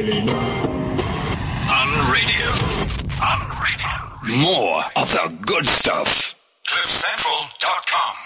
On radio. On radio. More of the good stuff. CliffCentral.com.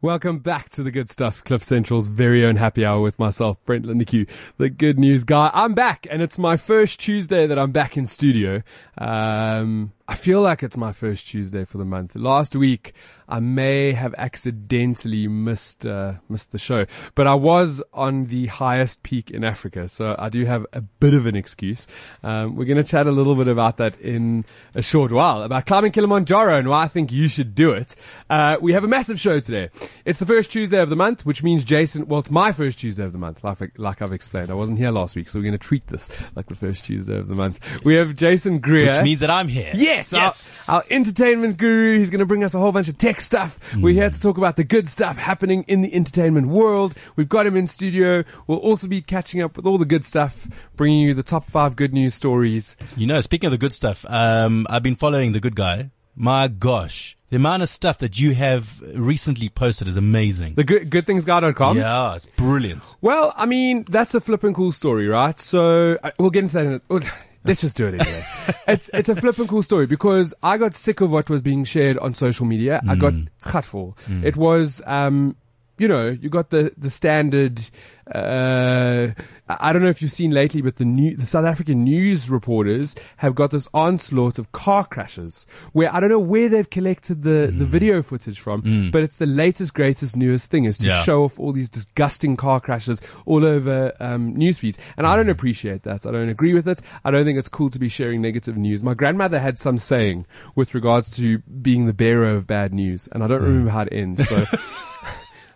Welcome back to the good stuff, Cliff Central's very own happy hour with myself, Brent Lindeque, the good news guy. I'm back and it's my first Tuesday that I'm back in studio. Um, I feel like it's my first Tuesday for the month. Last week, I may have accidentally missed uh, missed the show, but I was on the highest peak in Africa, so I do have a bit of an excuse. Um, we're going to chat a little bit about that in a short while about climbing Kilimanjaro and why I think you should do it. Uh, we have a massive show today. It's the first Tuesday of the month, which means Jason. Well, it's my first Tuesday of the month, like like I've explained. I wasn't here last week, so we're going to treat this like the first Tuesday of the month. We have Jason Greer. Which means that I'm here. Yes, Yes. Our, our entertainment guru. He's going to bring us a whole bunch of tech stuff. We're here to talk about the good stuff happening in the entertainment world. We've got him in studio. We'll also be catching up with all the good stuff, bringing you the top five good news stories. You know, speaking of the good stuff, um, I've been following the good guy. My gosh, the amount of stuff that you have recently posted is amazing. The good, goodthingsguy.com. yeah, it's brilliant. Well, I mean, that's a flipping cool story, right? So uh, we'll get into that in a, well, Let's just do it anyway. it's it's a flipping cool story because I got sick of what was being shared on social media. I got gutful. It was um you know, you got the the standard. Uh, I don't know if you've seen lately, but the new the South African news reporters have got this onslaught of car crashes. Where I don't know where they've collected the the video footage from, but it's the latest, greatest, newest thing is to Yeah. show off all these disgusting car crashes all over um, news feeds, and I don't appreciate that. I don't agree with it. I don't think it's cool to be sharing negative news. My grandmother had some saying with regards to being the bearer of bad news, and I don't remember how it ends. So.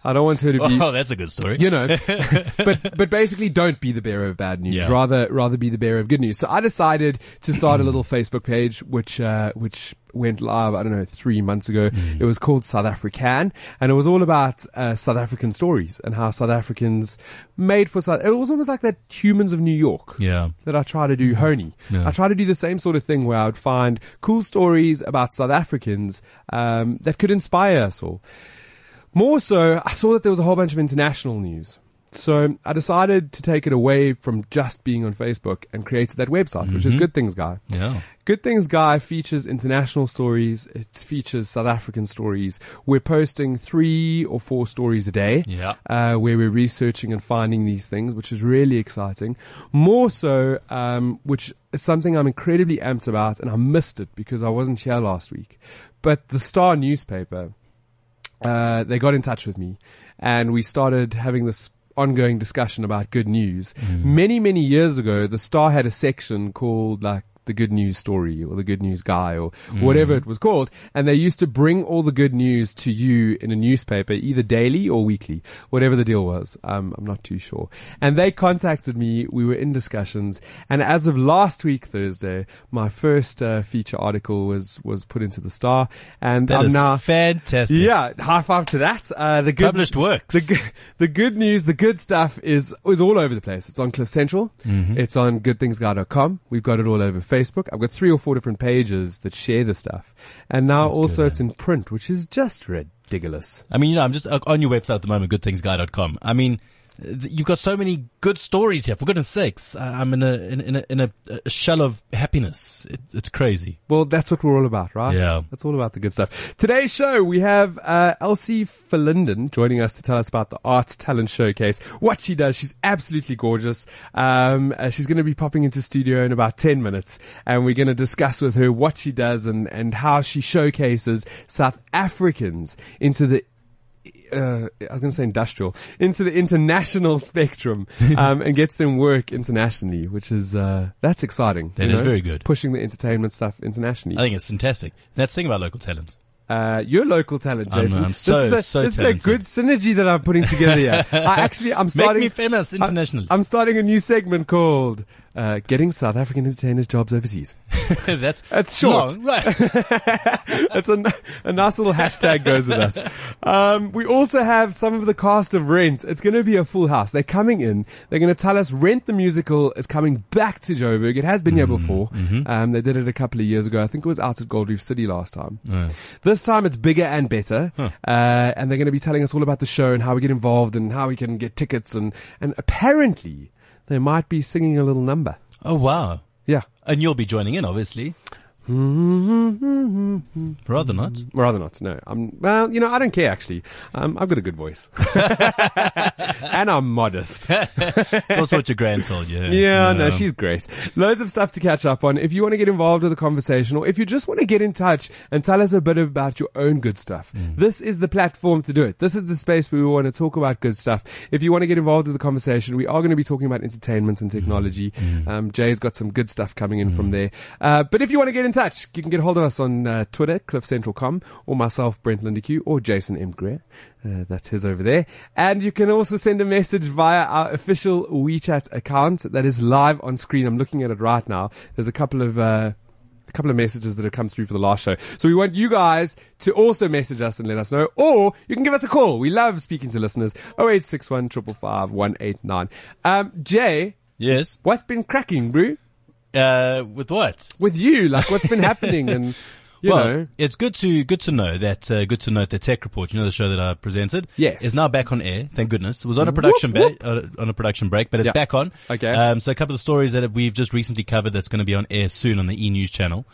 I don't want her to be Oh, that's a good story. you know, but but basically, don't be the bearer of bad news. Yeah. Rather rather be the bearer of good news. So I decided to start a little Facebook page, which uh, which went live. I don't know three months ago. Mm. It was called South African, and it was all about uh, South African stories and how South Africans made for South. It was almost like that Humans of New York Yeah. that I try to do Honey. Yeah. I try to do the same sort of thing where I would find cool stories about South Africans um, that could inspire us all. More so, I saw that there was a whole bunch of international news. So I decided to take it away from just being on Facebook and created that website, which is Good Things Guy. Yeah. Good Things Guy features international stories. It features South African stories. We're posting three or four stories a day. Yeah. Uh, where we're researching and finding these things, which is really exciting. More so, um, which is something I'm incredibly amped about, and I missed it because I wasn't here last week. But the Star newspaper, uh, they got in touch with me and we started having this ongoing discussion about good news. Many, many years ago, the Star had a section called like the good news story or the good news guy or whatever it was called. And they used to bring all the good news to you in a newspaper, either daily or weekly, whatever the deal was. Um, I'm not too sure. And they contacted me. We were in discussions. And as of last week, Thursday, my first uh, feature article was, was put into the Star. And That I'm is now, fantastic. yeah, high five to that. Uh, the good, Published works. The, the good news, the good stuff is is all over the place. It's on Cliff Central. Mm-hmm. It's on goodthingsguy.com. We've got it all over Facebook. I've got three or four different pages that share the stuff, and now also good, it's in print, which is just ridiculous. I mean, you know, I'm just uh, on your website at the moment, goodthingsguy.com. I mean, you've got so many good stories here. For goodness sakes, I'm in a in, in a in a, a shell of happiness. It, it's crazy. Well, that's what we're all about, right? Yeah. That's all about the good stuff. Today's show, we have uh, Elsie Verlinden joining us to tell us about the Arts Talent Showcase. What she does, she's absolutely gorgeous. Um, uh, she's going to be popping into studio in about 10 minutes, and we're going to discuss with her what she does and, and how she showcases South Africans into the uh, I was going to say industrial, into the international spectrum, um, and gets them work internationally, which is, uh, that's exciting. That is know? very good. Pushing the entertainment stuff internationally. I think it's fantastic. That's the thing about local talent. Uh, your local talent, I'm- Jason. I'm so- this is a, so this is a good synergy that I'm putting together here. I actually, I'm starting. Make me famous internationally. I'm starting a new segment called uh, "Getting South African Entertainers Jobs Overseas." That's It's short. long, right? That's a, a nice little hashtag goes with us. Um, we also have some of the cast of Rent. It's going to be a full house. They're coming in. They're going to tell us Rent the musical is coming back to Joburg. It has been here before. Um, they did it a couple of years ago. I think it was out at Gold Reef City last time. This time it's bigger and better. Uh, and they're going to be telling us all about the show and how we get involved and how we can get tickets and, and apparently they might be singing a little number. Oh wow. Yeah. And you'll be joining in, obviously. Rather not. Rather not. No. I'm, well, you know, I don't care actually. Um, I've got a good voice. and I'm modest. It's also what your grand told you. Yeah, no, she's great. Loads of stuff to catch up on. If you want to get involved with the conversation or if you just want to get in touch and tell us a bit about your own good stuff, this is the platform to do it. This is the space where we want to talk about good stuff. If you want to get involved with the conversation, we are going to be talking about entertainment and technology. Um, Jay's got some good stuff coming in from there. Uh, but if you want to get in touch, you can get hold of us on uh, Twitter, cliffcentral.com, or myself, Brent Lindeque, or Jason M. Greer. Uh, that's his over there. And you can also send a message via our official WeChat account that is live on screen. I'm looking at it right now. There's a couple of, uh, a couple of messages that have come through for the last show. So we want you guys to also message us and let us know, or you can give us a call. We love speaking to listeners. 0861 555 189. Um, Jay, Yes. what's been cracking, bro? Uh, with what? With you, like what's been happening and, you well, know. it's good to good to know that uh, good to note that Tech Report, you know, the show that I presented, Yes. is now back on air. Thank goodness. It was on a production Whoop, ba- uh, on a production break, but it's Yeah. back on. Okay. Um, so a couple of stories that we've just recently covered that's going to be on air soon on the E News channel.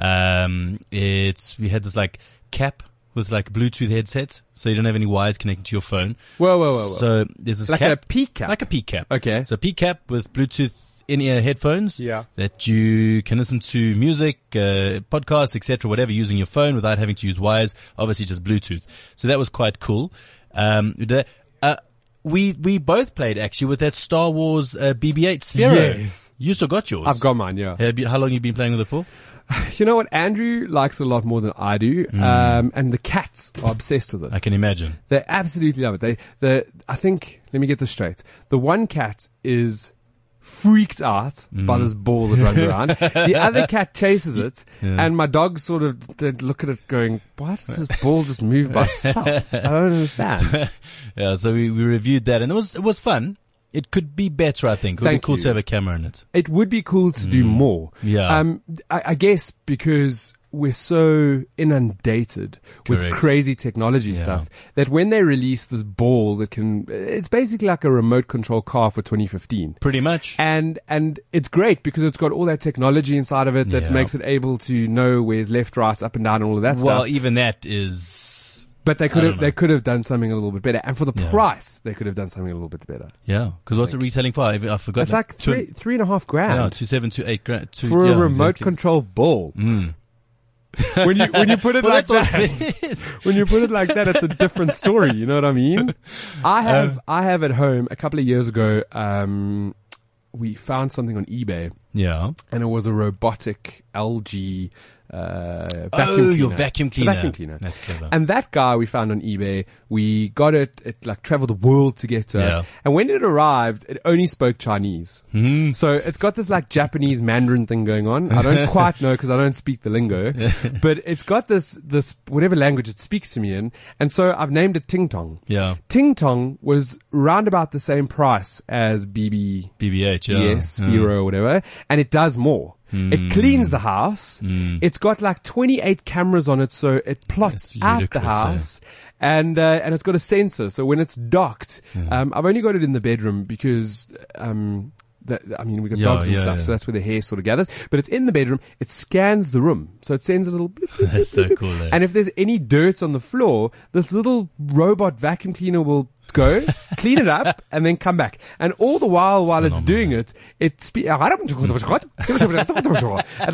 Um, it's we had this like cap with like Bluetooth headset, so you don't have any wires connecting to your phone. Whoa, whoa, whoa, whoa. So there's this like cap, a P cap. like a P cap. Okay. So P cap with Bluetooth in-ear headphones. Yeah. That you can listen to music, uh, podcasts, etc., whatever, using your phone without having to use wires. Obviously, just Bluetooth. So that was quite cool. Um, the- uh, we we both played actually with that Star Wars uh, BB-8 Sphero. Yes. You still got yours. I've got mine, yeah. You, how long you been playing with it for? You know what? Andrew likes it a lot more than I do. Um, and the cats are obsessed with this. I can imagine. They absolutely love it. They, the, I think, let me get this straight. The one cat is freaked out by this ball that runs around. The other cat chases it, Yeah. and my dog sort of did look at it going, why does this ball just move by itself? I don't understand. Yeah. So we, we reviewed that, and it was it was fun. It could be better, I think. It would Thank be cool you. to have a camera in it. It would be cool to do more. Yeah. Um, I, I guess because we're so inundated with crazy technology Yeah. stuff that when they release this ball that can, it's basically like a remote control car for 2015. Pretty much. And, and it's great because it's got all that technology inside of it that Yeah. makes it able to know where's left, right, up and down and all of that Well, stuff. even that is But they could have they could have done something a little bit better. And for the Yeah. price, they could have done something a little bit better. yeah. Because what's it retailing for? I, I forgot. It's like three, three and a half grand. Two seven two eight grand two, for yeah, a remote exactly. control ball. Mm. When you when you put it Well, like that, when you put it like that, it's a different story. You know what I mean? I have Um, I have at home a couple of years ago. Um, we found something on eBay, Yeah. and it was a robotic LG uh, vacuum oh, cleaner. your vacuum cleaner. vacuum cleaner. That's clever. And that guy we found on eBay, we got it, it like traveled the world to get to Yeah. us. And when it arrived, it only spoke Chinese. Hmm. So it's got this like Japanese Mandarin thing going on. I don't quite know because I don't speak the lingo, but it's got this, this, whatever language it speaks to me in. And so I've named it Ting Tong. Yeah. Ting Tong was round about the same price as BB BBH. Yeah. yes, Yeah. Vero or whatever, and it does more. Hmm. It cleans the house. It's got like 28 cameras on it, so it plots out the house. And, uh, and it's got a sensor, so when it's docked, um, I've only got it in the bedroom because, um, that, I mean, we got Yeah, dogs and yeah, stuff, yeah. so that's where the hair sort of gathers. But it's in the bedroom. It scans the room, so it sends a little. bloop, bloop, That's so cool. Eh? and if there's any dirt on the floor, this little robot vacuum cleaner will go, clean it up, and then come back. And all the while, while it's doing it, it spe- it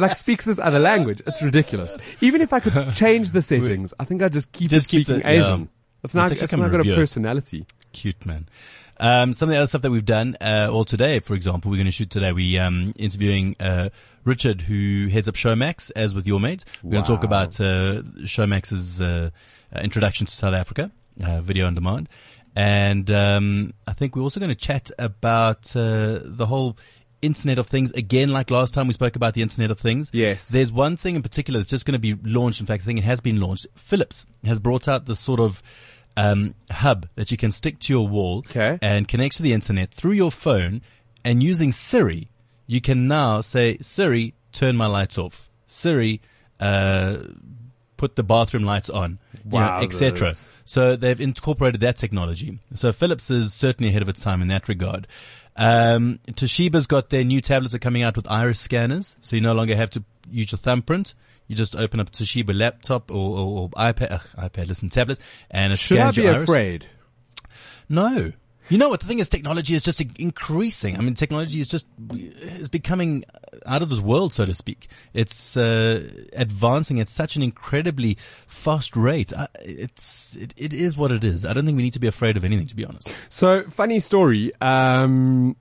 like speaks this other language. It's ridiculous. Even if I could change the settings, I think I'd just keep Just keep speaking the- yeah. Asian. It's not, It's it's not got a personality. Cute man. Um, some of the other stuff that we've done, uh, all today, for example, we're going to shoot today. We, um, interviewing, uh, Richard, who heads up Showmax, as with your mates. We're going to talk about, uh, Showmax's, uh, uh, introduction to South Africa, uh, video on demand. And, um, I think we're also going to chat about, uh, the whole Internet of Things again, like last time we spoke about the Internet of Things. Yes. There's one thing in particular that's just going to be launched. In fact, I think it has been launched. Philips has brought out this sort of um, hub that you can stick to your wall Okay. and connect to the internet through your phone. And using Siri, you can now say, Siri, turn my lights off. Siri, uh, put the bathroom lights on, you know, etc. So they've incorporated that technology. So Philips is certainly ahead of its time in that regard. Um, Toshiba's got their new tablets are coming out with iris scanners, so you no longer have to use your thumbprint. You just open up a Toshiba laptop or, or, or iPad, ugh, iPad, listen, tablet, and it Should I be iris. afraid? No. You know what? The thing is, technology is just increasing. I mean, technology is just is becoming out of this world, so to speak. It's uh, advancing at such an incredibly fast rate. Uh, it's it, it is what it is. I don't think we need to be afraid of anything, to be honest. So, funny story. Um,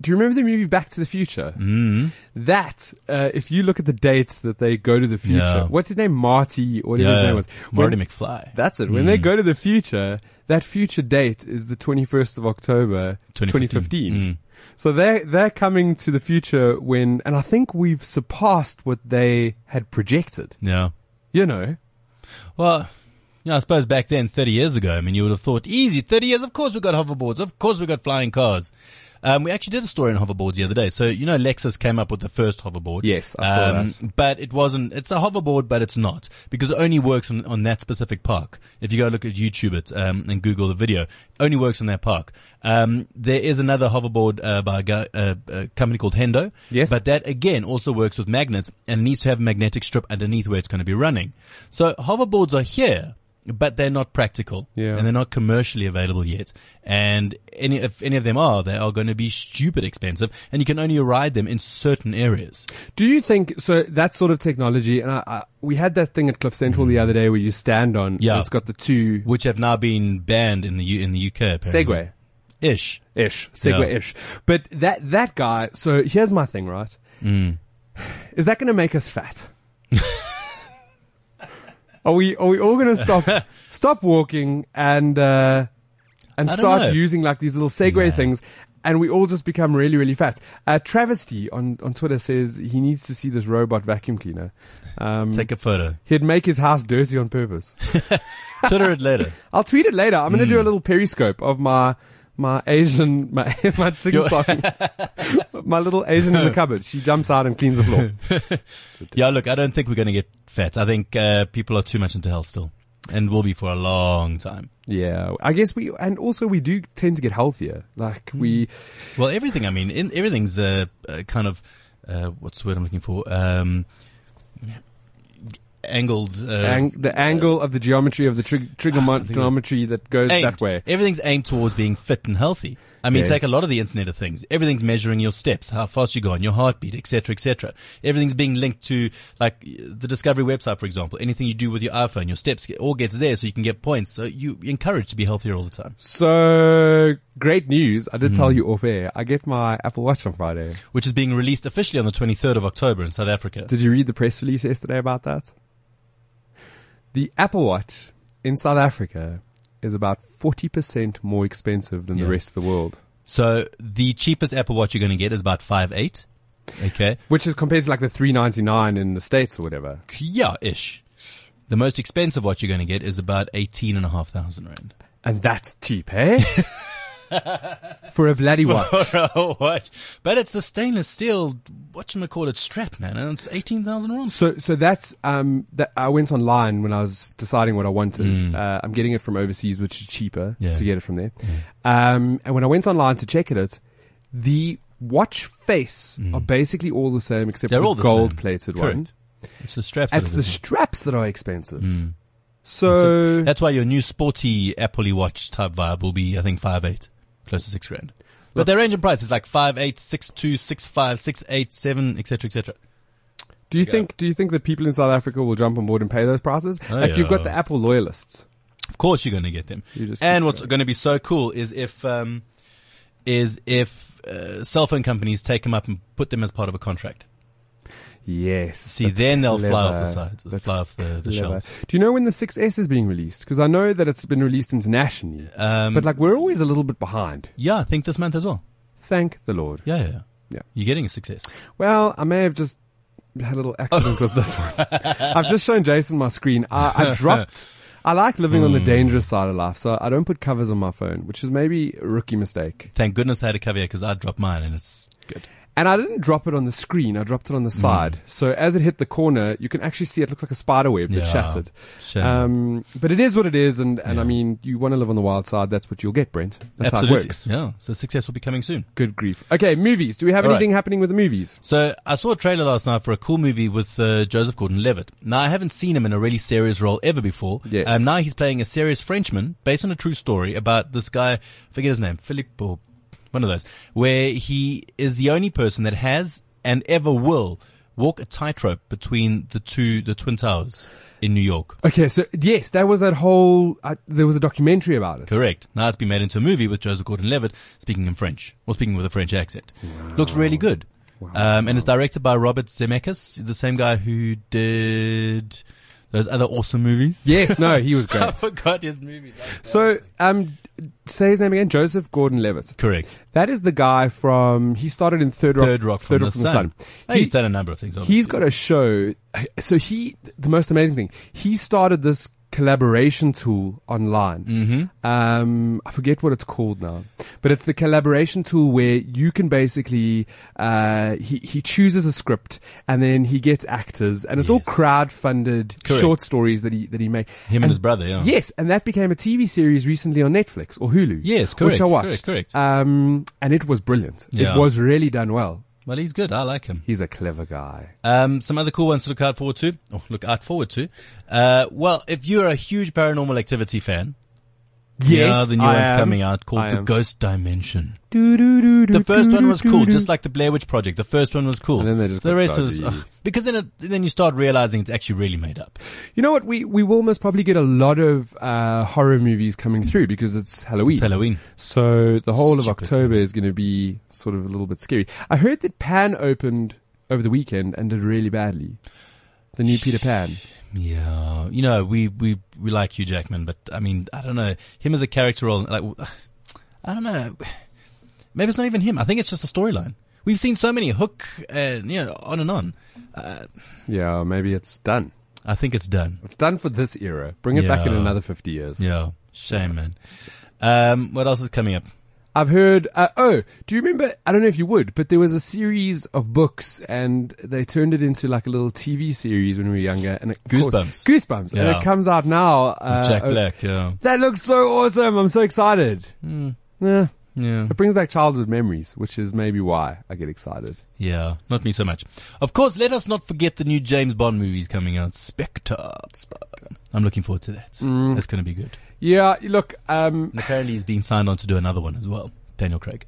do you remember the movie Back to the Future? Mm. That, uh, if you look at the dates that they go to the future, Yeah. what's his name? Marty, or whatever his name was. Marty When- McFly. That's it. When they go to the future, that future date is the 21st of October, 2015. Mm. So they're, they're coming to the future when, and I think we've surpassed what they had projected. Yeah. You know? Well, you know, I suppose back then, 30 years ago, I mean, you would have thought, easy, 30 years, of course we got hoverboards, of course we got flying cars. Um, we actually did a story on hoverboards the other day. So, you know, Lexus came up with the first hoverboard. Yes, I saw that. But it wasn't, it's a hoverboard, but it's not. Because it only works on, on that specific park. If you go look at YouTube it, um, and Google the video, it only works on that park. Um, there is another hoverboard, uh, by a, guy, uh, a company called Hendo. Yes. But that again also works with magnets and needs to have a magnetic strip underneath where it's going to be running. So hoverboards are here, but they're not practical. Yeah. And they're not commercially available yet. And any, if any of them are, they are going to be stupid expensive and you can only ride them in certain areas. Do you think so? That sort of technology, and I, I, we had that thing at Cliff Central the other day where you stand on. Mm. Yeah. It's got the two Which have now been banned in the U, in the UK. apparently. Segway Ish. ish, Segway ish. But that that guy. So here's my thing, right? Mm. Is that going to make us fat? are we are we all going to stop stop walking and uh, and start using like these little Segway Nah. things? And we all just become really, really fat. Uh, Travesty on, on Twitter says he needs to see this robot vacuum cleaner. Um, Take a photo. he'd make his house dirty on purpose. Twitter it later. I'll tweet it later. I'm going to Hmm. do a little periscope of my my Asian my my Ting Tong, my little Asian in the cupboard. She jumps out and cleans the floor. Yeah, look, I don't think we're going to get fat. I think uh, people are too much into health still, and will be for a long time. Yeah, I guess we and also we do tend to get healthier. Like we, Well, everything. I mean, in, everything's uh, uh, kind of uh, what's the word I'm looking for? Um, angled. Uh, ang- the angle of the geometry of the trig- trigonometry that goes aimed. that way. Everything's aimed towards being fit and healthy. I mean, Yes. take a lot of the Internet of Things. Everything's measuring your steps, how fast you go on, your heartbeat, etc., etc. Everything's being linked to, like, the Discovery website, for example. Anything you do with your iPhone, your steps, all gets there, so you can get points. So you're encouraged to be healthier all the time, So great news! I did tell Hmm. you off air. I get my Apple Watch on Friday. which is being released officially on the 23rd of October in South Africa. Did you read the press release yesterday about that? The Apple Watch in South Africa is about 40% more expensive than the rest of the world. So the cheapest Apple Watch you're going to get is about five eight. Okay. Which is compared to like the 399 in the States or whatever. Yeah, ish. The most expensive watch you're going to get is about eighteen and a half thousand rand. And that's cheap, eh? For a bloody watch. For a watch. But it's the stainless steel, whatchamacallit strap, man, and it's 18,000 rand. So, so that's, um, that I went online when I was deciding what I wanted. Uh, I'm getting it from overseas, which is cheaper Mm. Yeah. to get it from there. Um, and when I went online to check it, out, the watch face are basically all the same except Mm. They're for all the the gold plated one. It's the straps. that It's are the straps that are expensive. Mm. So, That's why your new sporty Apple watch type vibe will be, I think, five eight, close to six grand. But their range in price is like five eight, six two, six five, six eight, seven, etc., etc. do you go. think do you think that people in South Africa will jump on board and pay those prices? Oh, like you've got the Apple loyalists. Of course, you're going to get them. And what's going. going to be so cool is if um, is if uh, cell phone companies take them up and put them as part of a contract. Yes. See, then they'll fly off the clever. side, That's fly off the, the shelves. Do you know when the 6S is being released? Because I know that it's been released internationally, Um, but like we're always a little bit behind. yeah, I think this month as well. Thank the Lord. Yeah, yeah, Yeah. You're getting a 6S. Well, I may have just had a little accident with this one. I've just shown Jason my screen. I, I dropped. I like living on the Hmm. dangerous side of life, so I don't put covers on my phone, which is maybe a rookie mistake. Thank goodness I had a caveat because I dropped mine and it's good. And I didn't drop it on the screen. I dropped it on the side. So as it hit the corner, you can actually see it looks like a spider web that Yeah. shattered. Shame. Um, but it is what it is. And, and I mean, you want to live on the wild side. That's what you'll get, Brent. That's Absolutely. how it works. Yeah. So 6S will be coming soon. Good grief. Okay. Movies. Do we have All anything happening with the movies? So I saw a trailer last night for a cool movie with uh, Joseph Gordon-Levitt. Now I haven't seen him in a really serious role ever before. Yes. Um, now he's playing a serious Frenchman based on a true story about this guy. Forget his name, Philippe or one of those, where he is the only person that has and ever will walk a tightrope between the two, the twin towers in New York. Okay. So yes, that was that whole, uh, there was a documentary about it. Correct. Now it's been made into a movie with Joseph Gordon-Levitt speaking in French, or speaking with a French accent. Looks really good. Um, and it's directed by Robert Zemeckis, the same guy who did those other awesome movies. Yes. No, he was great. I forgot his movies. so, um, say his name again. Joseph Gordon-Levitt. Correct. That is the guy from, he started in Third Rock, Third Rock from, Third the, Rock from the Sun. Sun. He- he's done a number of things. Obviously. He's got a show. So he, the most amazing thing, he started this collaboration tool online. Mm-hmm. Um, I forget what it's called now, but it's the collaboration tool where you can basically, uh, he, he chooses a script and then he gets actors and it's all Yes. crowd funded Correct. short stories that he, that he made. him and, his brother. Yeah. Yes, and that became a TV series recently on Netflix or Hulu. Yes, Which I watched. correct, correct. Um, and it was brilliant. Yeah. It was really done well. Well, he's good. I like him. He's a clever guy. Um, some other cool ones to look out forward to. Oh, look out forward to. Uh, well, if you're a huge Paranormal Activity fan, yeah, the new I one's am. coming out called I The am. Ghost Dimension. The first one was cool, just like the Blair Witch Project. The first one was cool. And then they just the got rest was dodgy. ugh, because then it, then you start realizing it's actually really made up. You know what? We we will most probably get a lot of uh, horror movies coming through because it's Halloween. It's Halloween. So the whole of Stupid. October is going to be sort of a little bit scary. I heard that Pan opened over the weekend and did really badly. The new Peter Pan. Yeah, you know, we, we, we like Hugh Jackman, but I mean, I don't know, him as a character role, like, I don't know, maybe it's not even him. I think it's just a storyline. We've seen so many Hook and, you know, on and on. Yeah, maybe it's done. I think it's done. It's done for this era. Bring it back in another 50 years. Yeah, shame, man. Um, what else is coming up? I've heard, uh, oh, do you remember, I don't know if you would, but there was a series of books and they turned it into like a little TV series when we were younger. And it, of course- Goosebumps. Goosebumps. And it comes out now. Uh, Jack Black, yeah. That looks so awesome. I'm so excited. Hmm. Yeah. Yeah. It brings back childhood memories, which is maybe why I get excited. Yeah, not me so much. Of course, let us not forget the new James Bond movies coming out. Spectre. I'm looking forward to that. Mm. That's going to be good. Yeah, look, um, And apparently he's been signed on to do another one as well. Daniel Craig.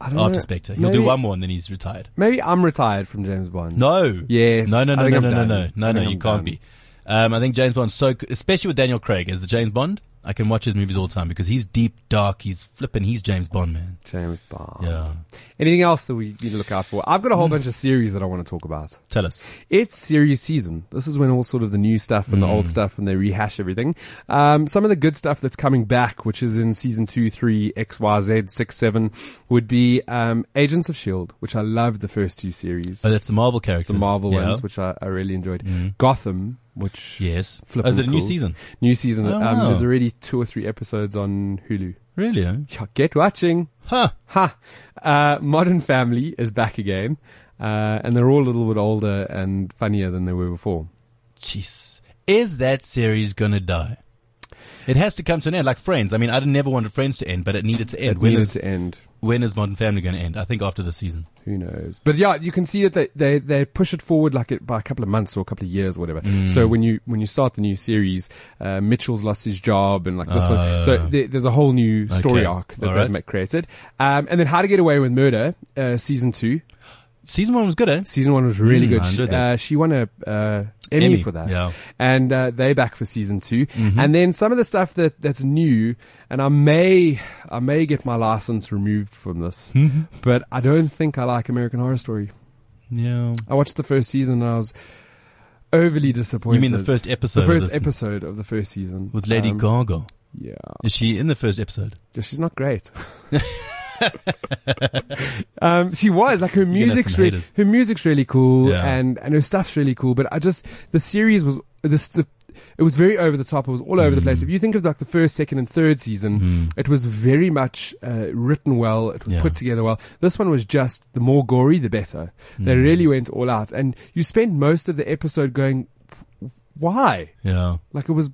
I don't After know. Spectre. He'll maybe, do one more and then he's retired. Maybe I'm retired from James Bond. No. Yes. No, no, no, no, I'm no, no, no, no, think no, I'm you can't done. be. Um, I think James Bond's so, especially with Daniel Craig as the James Bond. I can watch his movies all the time because he's deep, dark, he's flipping, he's James Bond, man. James Bond. Yeah. Anything else that we need to look out for? I've got a whole bunch of series that I want to talk about. Tell us. It's series season. This is when all sort of the new stuff and the Mm. old stuff and they rehash everything. Um, some of the good stuff that's coming back, which is in season two, three, X, Y, Z, six, seven, would be, um, Agents of S.H.I.E.L.D., which I loved the first two series. Oh, that's the Marvel characters. the Marvel Yeah. ones, which I, I really enjoyed. Mm. Gotham, which Yes. Oh, is it a new cool. season? new season, Oh, um, wow. there's already two or three episodes on Hulu. Really? eh? Yeah, Get watching. Huh. Ha! Uh, Modern Family is back again. Uh, and they're all a little bit older and funnier than they were before. Jeez. Is that series gonna die? It has to come to an end, like Friends. I mean, I never wanted Friends to end, but it needed to end. It When needed is, to end. when is Modern Family going to end? I think after the season. Who knows? But yeah, you can see that they, they, they push it forward like it by a couple of months or a couple of years or whatever. Mm. So when you, when you start the new series, uh, Mitchell's lost his job and like this one. So Uh, there, there's a whole new story okay. arc that All they've right. created. Um, and then How to Get Away with Murder, uh, season two. Season one was good, eh? Season one was really Mm, good. She, that. uh, she won a, uh, Emmy, Emmy, for that. yeah. And, uh, they back for season 2 Mm-hmm. And then some of the stuff that, that's new, and I may, I may get my license removed from this, Mm-hmm. but I don't think I like American Horror Story. Yeah. I watched the first season and I was overly disappointed. You mean the first episode? The of first this episode of the first season with Lady Um, Gaga. Yeah, Is she in the first episode? Yeah, she's not great. um, she was like her music's really, her music's really cool Yeah. and and her stuff's really cool. But I just the series was this the it was very over the top. It was all over the place. If you think of like the first, second, and third season, it was very much uh, written well. It was Yeah. put together well. This one was just the more gory, the better. They really went all out, and you spent most of the episode going, "Why?" Yeah. Like it was.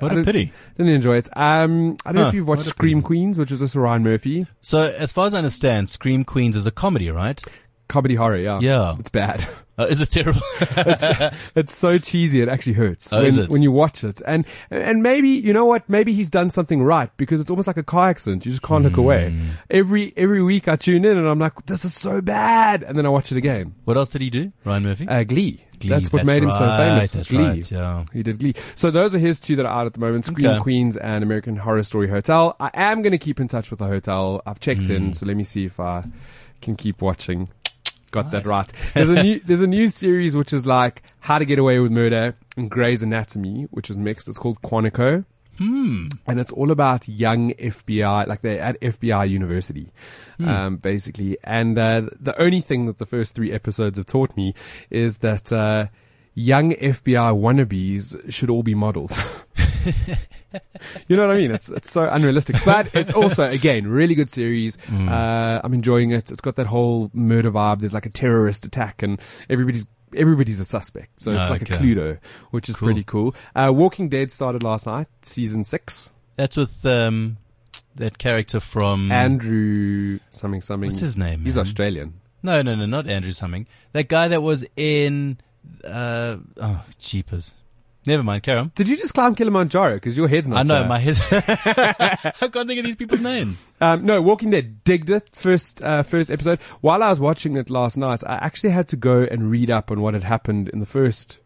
What I a didn't- pity. Didn't enjoy it. Um, I don't know if you've watched Scream pity. Queens, which is this Ryan Murphy So as far as I understand, Scream Queens is a comedy, right? Comedy horror. Yeah, Yeah. it's bad. Uh, is it terrible? It's so cheesy it actually hurts Oh, when, when you watch it. And and maybe you know what? Maybe he's done something right because it's almost like a car accident. You just can't look away. Hmm. Every every week I tune in and I'm like, this is so bad, and then I watch it again. what else did he do? Ryan Murphy? Uh, Glee. Glee, That's what that's made him so famous. that's Glee. right, yeah. He did Glee. So those are his two that are out at the moment: Scream Okay. Queens and American Horror Story Hotel. I am going to keep in touch with the hotel. I've checked Hmm. in, so let me see if I can keep watching. Got that right. There's a new there's a new series which is like How to Get Away with Murder and Grey's Anatomy, which is mixed. It's called Quantico. Hmm. And it's all about young FBI, like they're at FBI university, Hmm. um, basically. And, uh, the only thing that the first three episodes have taught me is that, uh, young FBI wannabes should all be models. you know what I mean? It's, it's so unrealistic, but it's also, again, really good series. Hmm. Uh, I'm enjoying it. It's got that whole murder vibe. There's like a terrorist attack and everybody's, everybody's a suspect. So it's like a Okay. Cluedo, which is Cool. pretty cool. Uh, Walking Dead started last night, season six. That's with um, that character from Andrew something something. What's his name? He's man? Australian. No, no, no, not Andrew something. That guy that was in uh, oh, jeepers. Never mind, carry on. Did you just climb Kilimanjaro? Because your head's not. I know so- my head. I can't think of these people's names. Um, no, Walking Dead digged it first uh, first episode. While I was watching it last night, I actually had to go and read up on what had happened in the first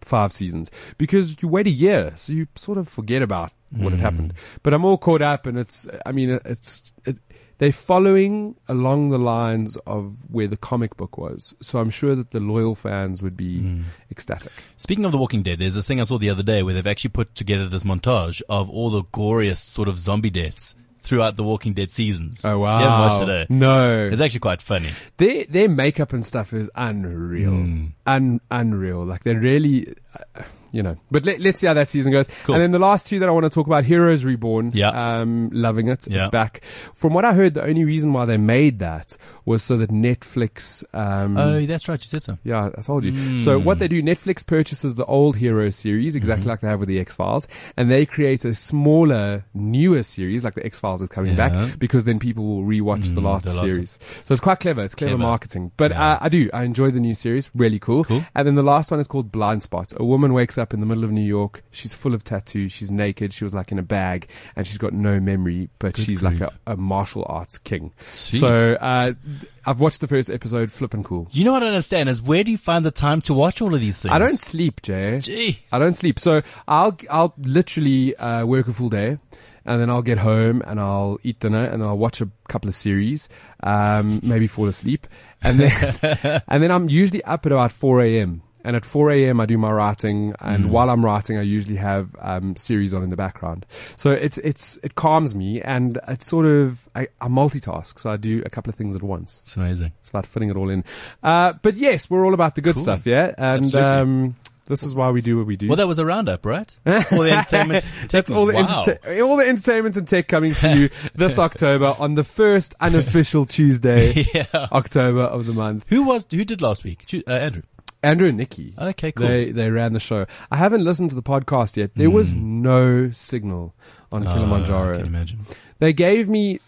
five seasons because you wait a year, so you sort of forget about what had happened. But I'm all caught up, and it's. I mean, it's. It, they're following along the lines of where the comic book was, so I'm sure that the loyal fans would be ecstatic. Speaking of The Walking Dead, there's this thing I saw the other day where they've actually put together this montage of all the goriest sort of zombie deaths throughout the Walking Dead seasons. Oh wow! You haven't watched it, eh? No, It's actually quite funny. their their makeup and stuff is unreal, Hmm. Un, unreal. Like they're really, uh, you know. But let, let's see how that season goes. Cool. And then the last two that I want to talk about: Heroes Reborn. Yeah. um, loving it. Yeah. It's back. From what I heard, the only reason why they made that was so that Netflix. Um, Oh, that's right. You said so. yeah, I told you. So what they do, Netflix purchases the old Heroes series, exactly Mm-hmm. like they have with the X Files, and they create a smaller, newer series, like the X Files is coming Yeah. back, because then people will rewatch the Mm, last the last series. So it's quite clever. It's clever, Clever. marketing. But Yeah. uh, I do. I enjoy the new series. Really cool. Cool. And then the last one is called Blind Spot. A woman wakes up in the middle of New York. She's full of tattoos. She's naked. She was like in a bag, and she's got no memory, but Good she's like a, a martial arts king. Sweet. So uh, I've watched the first episode. Flipping cool. You know what I understand is where do you find the time to watch all of these things? I don't sleep, Jay. Gee. I don't sleep. So I'll I'll literally uh, work a full day, and then I'll get home and I'll eat dinner and I'll watch a couple of series, um, maybe fall asleep, and then and then I'm usually up at about four a.m. And at 4 a.m. I do my writing, and while I'm writing, I usually have um, series on in the background. So it's it's it calms me, and it's sort of I, I multitask, so I do a couple of things at once. It's amazing. It's about fitting it all in. Uh, but yes, we're all about the good Cool. stuff, yeah? And, um, this is why we do what we do. Well, that was a roundup, right? All the entertainment. That's all the, wow. all the entertainment and tech coming to you this October on the first unofficial Tuesday, yeah. October of the month. Who was who did last week? Uh, Andrew. Andrew and Nikki. Okay, cool. They they ran the show. I haven't listened to the podcast yet. There was no signal on Oh, Kilimanjaro. I can imagine. They gave me,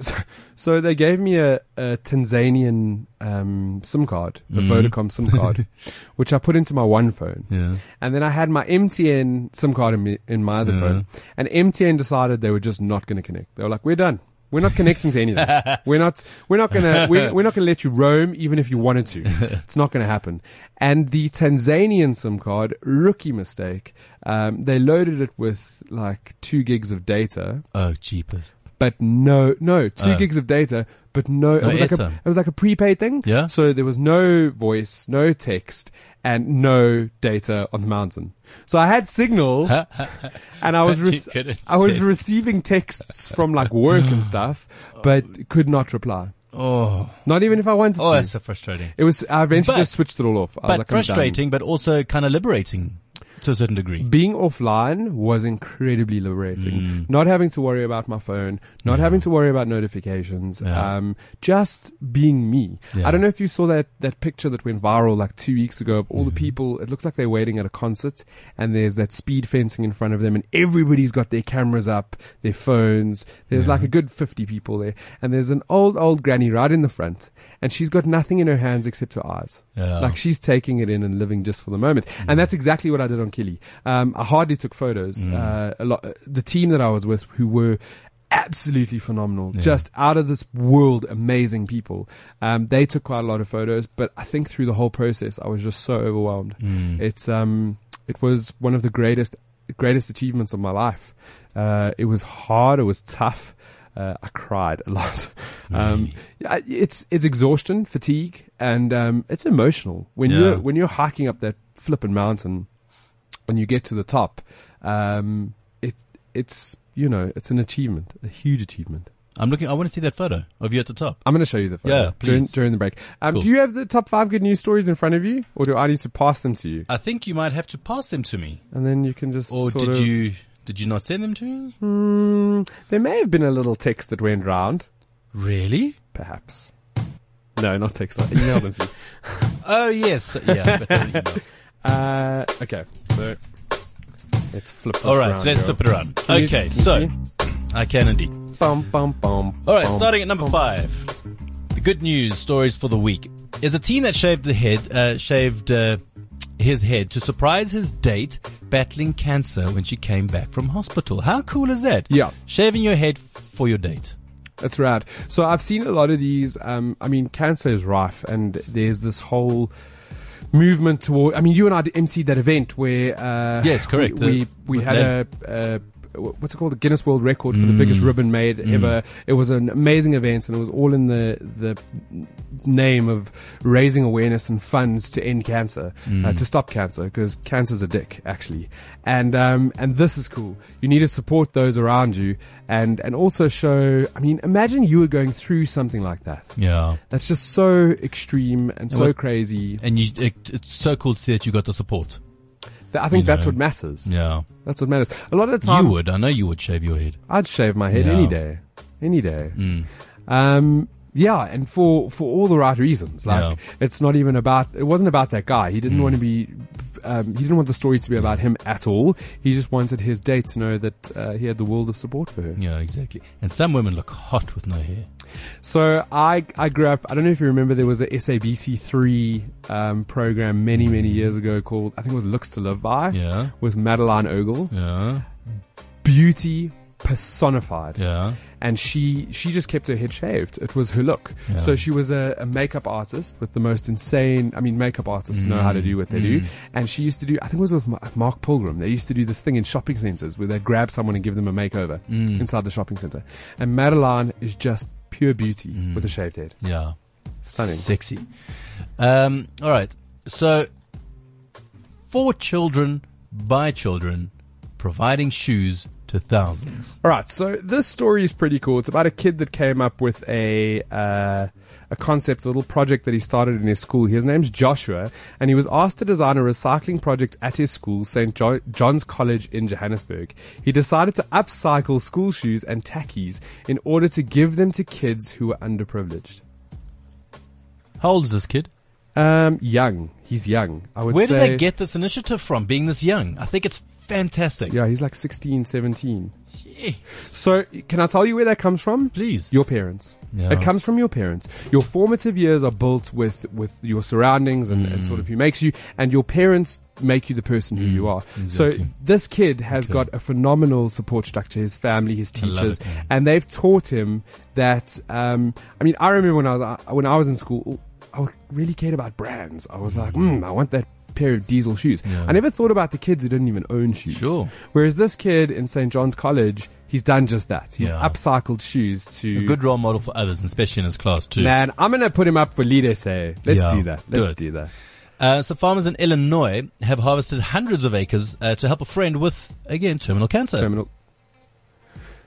so they gave me a, a Tanzanian um, SIM card, a Mhm. Vodacom SIM card, which I put into my one phone. Yeah. And then I had my MTN SIM card in, me, in my other Yeah. phone. And MTN decided they were just not going to connect. They were like, we're done. We're not connecting to anything. we're not, we're not gonna, we're, we're not gonna let you roam even if you wanted to. It's not gonna happen. And the Tanzanian SIM card, rookie mistake, um, they loaded it with like two gigs of data Oh, jeepers. but no, no, two Oh. gigs of data, but no, No it was like a, it was like a prepaid thing. Yeah. So there was no voice, no text, and no data on the mountain. So I had signal, and I was You I was receiving texts from like work and stuff, but could not reply. Oh, Not even if I wanted oh, to. that's so frustrating. It was. I eventually But- just switched it all off. I was But like, frustrating, but also kind of liberating. To a certain degree. being offline was incredibly liberating. Mm. Not having to worry about my phone, not having to worry about notifications, Yeah. um, just being me. Yeah. I don't know if you saw that, that picture that went viral like two weeks ago of Mm-hmm. all the people. It looks like they're waiting at a concert and there's that speed fencing in front of them and everybody's got their cameras up, their phones. There's like a good 50 people there and there's an old, old granny right in the front and she's got nothing in her hands except her eyes. Yeah. Like she's taking it in and living just for the moment. And that's exactly what I did on Kili. Um, I hardly took photos. Uh, a lot, the team that I was with who were absolutely phenomenal, just out of this world, amazing people. Um, they took quite a lot of photos, but I think through the whole process, I was just so overwhelmed. Mm. It's, um, it was one of the greatest, greatest achievements of my life. Uh, it was hard. It was tough. Uh, I cried a lot. Um, yeah, it's it's exhaustion, fatigue, and um, it's emotional when Yeah. you're when you're hiking up that flipping mountain, and you get to the top. Um, it it's you know it's an achievement, a huge achievement. I'm looking. I want to see that photo of you at the top. I'm going to show you the photo Yeah, during, please. during the break. Um, Cool. Do you have the top five good news stories in front of you, or do I need to pass them to you, I think you might have to pass them to me, and then you can just or did of, you? Did you not send them to me? Hmm, there may have been a little text that went round, Really? perhaps. No, not text. I emailed them to you. Oh yes, yeah. but the email. Uh, okay, so let's flip. This All right, so let's girl. flip it around. Can Okay, you so? I can indeed. Bum, bum, bum, All right, starting at number five. The good news stories for the week is a teen that shaved the head, uh, shaved uh, his head to surprise his date battling cancer when she came back from hospital. How cool is that? Yeah. Shaving your head for your date. That's rad. So I've seen a lot of these. Um, I mean, cancer is rife, and there's this whole movement toward. I mean, you and I emceed that event where. Uh, Yes, correct. We we, we had a. Uh, What's it called? The Guinness World Record for the biggest ribbon made ever. It was an amazing event, and it was all in the the name of raising awareness and funds to end cancer, uh, to stop cancer, because cancer's a dick, actually. And um, and this is cool. You need to support those around you, and and also show. I mean, imagine you were going through something like that. Yeah. That's just so extreme and so what- crazy. And you, it, it's so cool to see that you got the support. I think you that's know. what matters. Yeah. That's what matters. A lot of the time, You would. I know you would shave your head. I'd shave my head Yeah. any day, any day. Mm. Um, yeah, and for for all the right reasons. Like Yeah. it's not even about. It wasn't about that guy. He didn't Mm. want to be. Um, he didn't want the story to be about him at all. He just wanted his date to know that uh, he had the world of support for her. Yeah, exactly. And some women look hot with no hair. So I I grew up. I don't know if you remember. There was a SABC three um, program many many years ago called I think it was Looks to Live By Yeah. with Madeline Ogle. Yeah. Beauty personified. Yeah. and she she just kept her head shaved. It was her look. Yeah. So she was a, a makeup artist with the most insane. I mean, makeup artists know how to mm. do what they do, mm. and she used to do. I think it was with Mark Pilgrim. They used to do this thing in shopping centers where they grab someone and give them a makeover mm. inside the shopping center. And Madeline is just pure beauty with a shaved head. Yeah. Stunning. Sexy. Um, all right. So, for children, by children, providing shoes to thousands. All right, so this story is pretty cool. It's about a kid that came up with a uh, a concept, a little project that he started in his school. His name's Joshua, and he was asked to design a recycling project at his school, St. Jo- John's College in Johannesburg. He decided to upcycle school shoes and tackies in order to give them to kids who were underprivileged. How old is this kid? Um, young. He's young. I would say Where say. did they get this initiative from, being this young? I think it's fantastic. Yeah, he's like 16, 17. Yeah. So, can I tell you where that comes from? Please. Your parents. Yeah. It comes from your parents. Your formative years are built with, with your surroundings and, and sort of who makes you, and your parents make you the person who you are. So this kid has Okay. got a phenomenal support structure, his family, his teachers, it, and they've taught him that, um, I mean, I remember when I was, uh, when I was in school, I really cared about brands. I was like, mm, I want that pair of diesel shoes. Yeah. I never thought about the kids who didn't even own shoes. Sure. Whereas this kid in St. John's College, he's done just that. He's Yeah. upcycled shoes to A good role model for others, especially in his class too. Man, I'm gonna put him up for Lead SA. Let's Yeah, do that. Let's it. do that. Uh, so farmers in Illinois have harvested hundreds of acres uh, to help a friend with, again, terminal cancer. Terminal.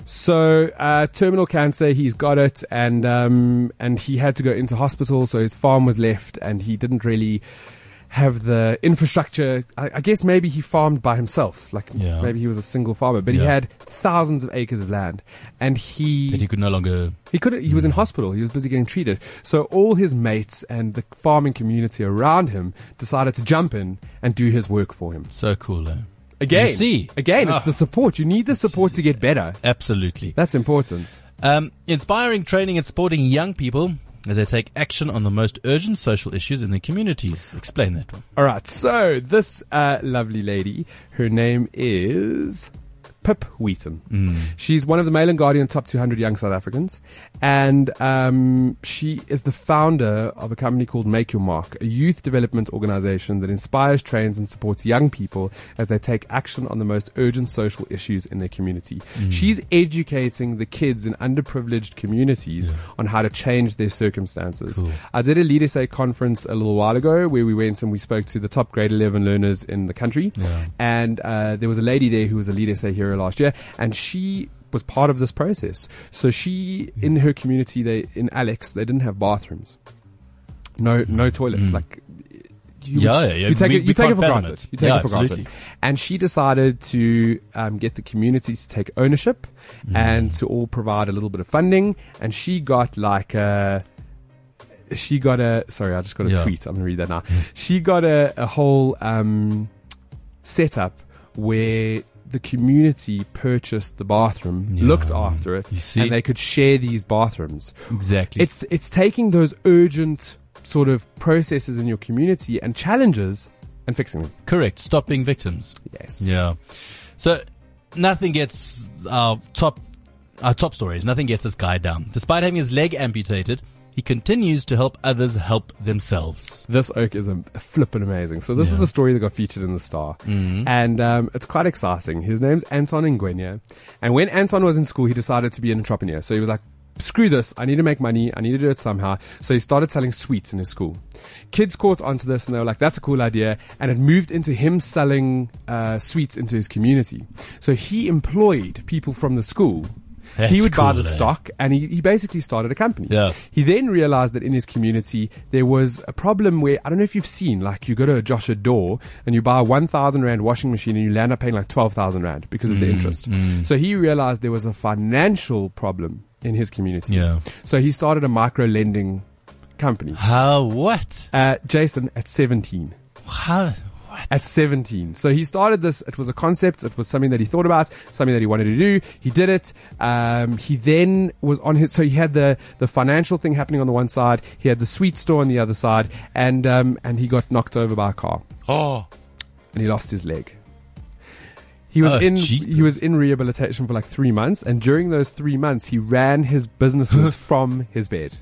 So, uh, terminal cancer, he's got it and, um, and he had to go into hospital. So his farm was left and he didn't really have the infrastructure. I, I guess maybe he farmed by himself. Like Yeah. maybe he was a single farmer, but he had thousands of acres of land, and he That he could no longer. he could he was in hospital. He was busy getting treated. So all his mates and the farming community around him decided to jump in and do his work for him. So cool. Eh? Again, see. again, Ah. it's the support. You need the support to get better. Absolutely. That's important. Um, inspiring, training, and supporting young people as they take action on the most urgent social issues in their communities. Explain that one. All right. So this uh, lovely lady, her name is Pip Wheaton. She's one of the Mail and Guardian top 200 young South Africans, and um, she is the founder of a company called Make Your Mark, a youth development organization that inspires, trains, and supports young people as they take action on the most urgent social issues in their community. She's educating the kids in underprivileged communities on how to change their circumstances. Cool. I did a Lead SA conference a little while ago where we went and we spoke to the top grade 11 learners in the country. Yeah. And uh, there was a lady there who was a Lead SA hero last year, and she was part of this process. So she, in her community, they in Alex, they didn't have bathrooms. No, no toilets. Like, you, Mm. Yeah, yeah, yeah. you take We- it, you take it for granted. it. You take Yeah, it for granted. And she decided to um, get the community to take ownership Mm. and to all provide a little bit of funding. And she got like a, she got a, sorry, I just got a Yeah. tweet. I'm going to read that now. She got a, a whole um, setup where the community purchased the bathroom, Yeah. looked after it, and they could share these bathrooms. Exactly. It's it's taking those urgent sort of processes in your community and challenges and fixing them. correct. Stop being victims. Yes. Yeah. So nothing gets our top our top stories. Nothing gets this guy down. Despite having his leg amputated, he continues to help others help themselves. This oak is a, flippin' amazing. So this is the story that got featured in the Star, and um, it's quite exciting. His name's Anton Ngwenya, and when Anton was in school, he decided to be an entrepreneur. So he was like, "Screw this! I need to make money. I need to do it somehow." So he started selling sweets in his school. Kids caught onto this, and they were like, "That's a cool idea," and it moved into him selling uh, sweets into his community. So he employed people from the school. He That's would buy the eh? stock, and he, he basically started a company. Yeah. He then realized that in his community there was a problem where I don't know if you've seen like you go to a Joshua Doore and you buy a one thousand rand washing machine and you land up paying like twelve thousand rand because of the Mm, interest. So he realized there was a financial problem in his community. Yeah. So he started a micro lending company. How what? Uh, Jason at seventeen. How what? At 17. So he started this. It was a concept. It was something that he thought about, something that he wanted to do. He did it. Um, he then was on his, so he had the, the financial thing happening on the one side. He had the sweet store on the other side and, um, and he got knocked over by a car Oh. and he lost his leg. He was Oh, in, jeepers. he was in rehabilitation for like three months. And during those three months, he ran his businesses from his bed.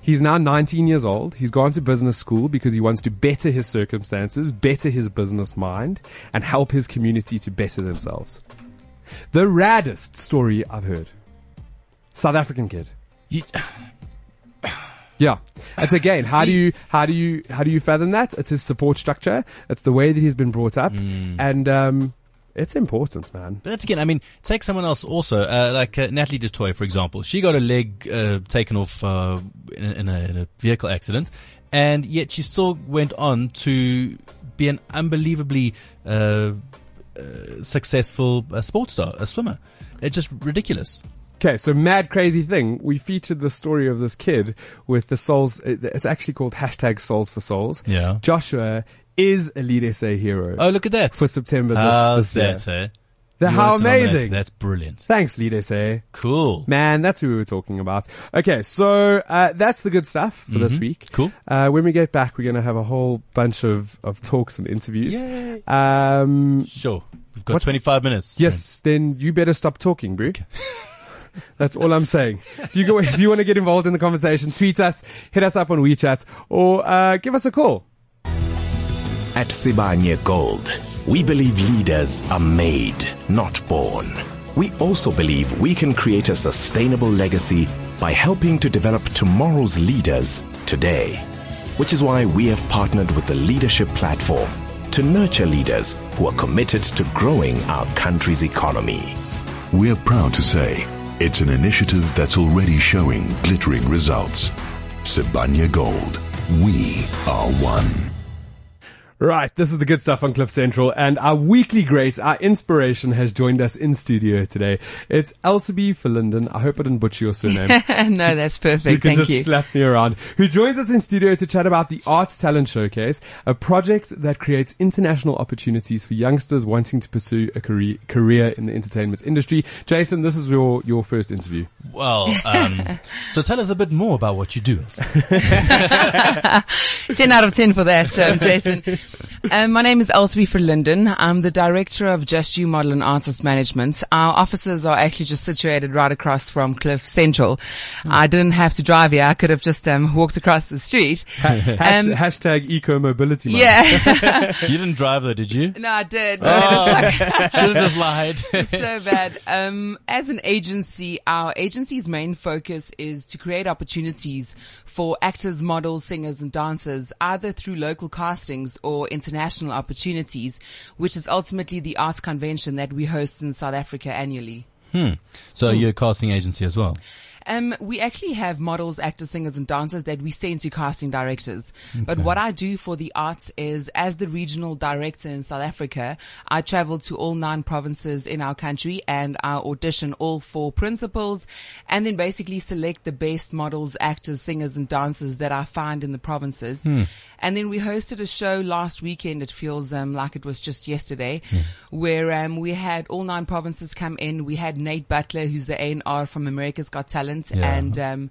He's now 19 years old. He's gone to business school because he wants to better his circumstances, better his business mind, and help his community to better themselves. The raddest story I've heard. South African kid. Yeah. It's again, how do you, how do you, how do you fathom that? It's his support structure. It's the way that he's been brought up. And, um, it's important, man. But that's again, I mean, take someone else also, uh, like uh, Natalie du Toit, for example. She got a leg uh, taken off uh, in, a, in, a, in a vehicle accident, and yet she still went on to be an unbelievably uh, uh, successful uh, sports star, a swimmer. It's just ridiculous. Okay, so mad crazy thing. We featured the story of this kid with the souls. It's actually called hashtag souls for souls. Yeah. Joshua is a Lead SA hero Oh, look at that. for September this, How's this year. that, eh? The- how amazing. That's brilliant. Thanks, Lead SA. Cool. Man, that's who we were talking about. Okay, so uh, that's the good stuff for this week. Mm-hmm. Cool. Uh, when we get back, we're going to have a whole bunch of, of talks and interviews. Yay. Um, Sure. We've got 25 minutes. yes, then you better stop talking, bro. That's all I'm saying. If you go, if you want to get involved in the conversation, tweet us, hit us up on WeChat, or uh, give us a call. At Sibanye Gold, we believe leaders are made, not born. We also believe we can create a sustainable legacy by helping to develop tomorrow's leaders today. Which is why we have partnered with the Leadership Platform to nurture leaders who are committed to growing our country's economy. We're proud to say it's an initiative that's already showing glittering results. Sibanye Gold. We are one. Right, this is the good stuff on Cliff Central, and our weekly great, our inspiration, has joined us in studio today. It's Elsabe Verlinden. I hope I didn't butcher your surname. no, that's perfect. you can Thank just you. slap me around. Who joins us in studio to chat about the Arts Talent Showcase, a project that creates international opportunities for youngsters wanting to pursue a career, career in the entertainment industry. Jason, this is your, your first interview. Well, um, so tell us a bit more about what you do. 10 out of 10 for that, um, Jason. Um, my name is Elsabe Verlinden. I'm the director of Just You Model and Artist Management. Our offices are actually just situated right across from Cliff Central. I didn't have to drive here. I could have just um, walked across the street. Hash, Um, hashtag eco mobility. Yeah. You didn't drive though, did you? no, I did. But it was like- Should have just lied. so bad. Um, as an agency, our agency's main focus is to create opportunities for actors, models, singers, and dancers, either through local castings or international opportunities, which is ultimately the arts convention that we host in South Africa annually. Hmm. So hmm. you're a casting agency as well. Um, we actually have models, actors, singers, and dancers that we send to casting directors. But what I do for the arts is, as the regional director in South Africa, I travel to all nine provinces in our country and I audition all four principals and then basically select the best models, actors, singers, and dancers that I find in the provinces. And then we hosted a show last weekend. It feels um, like it was just yesterday, where um, we had all nine provinces come in. We had Nate Butler, who's the A&R from America's Got Talent, Yeah. and um,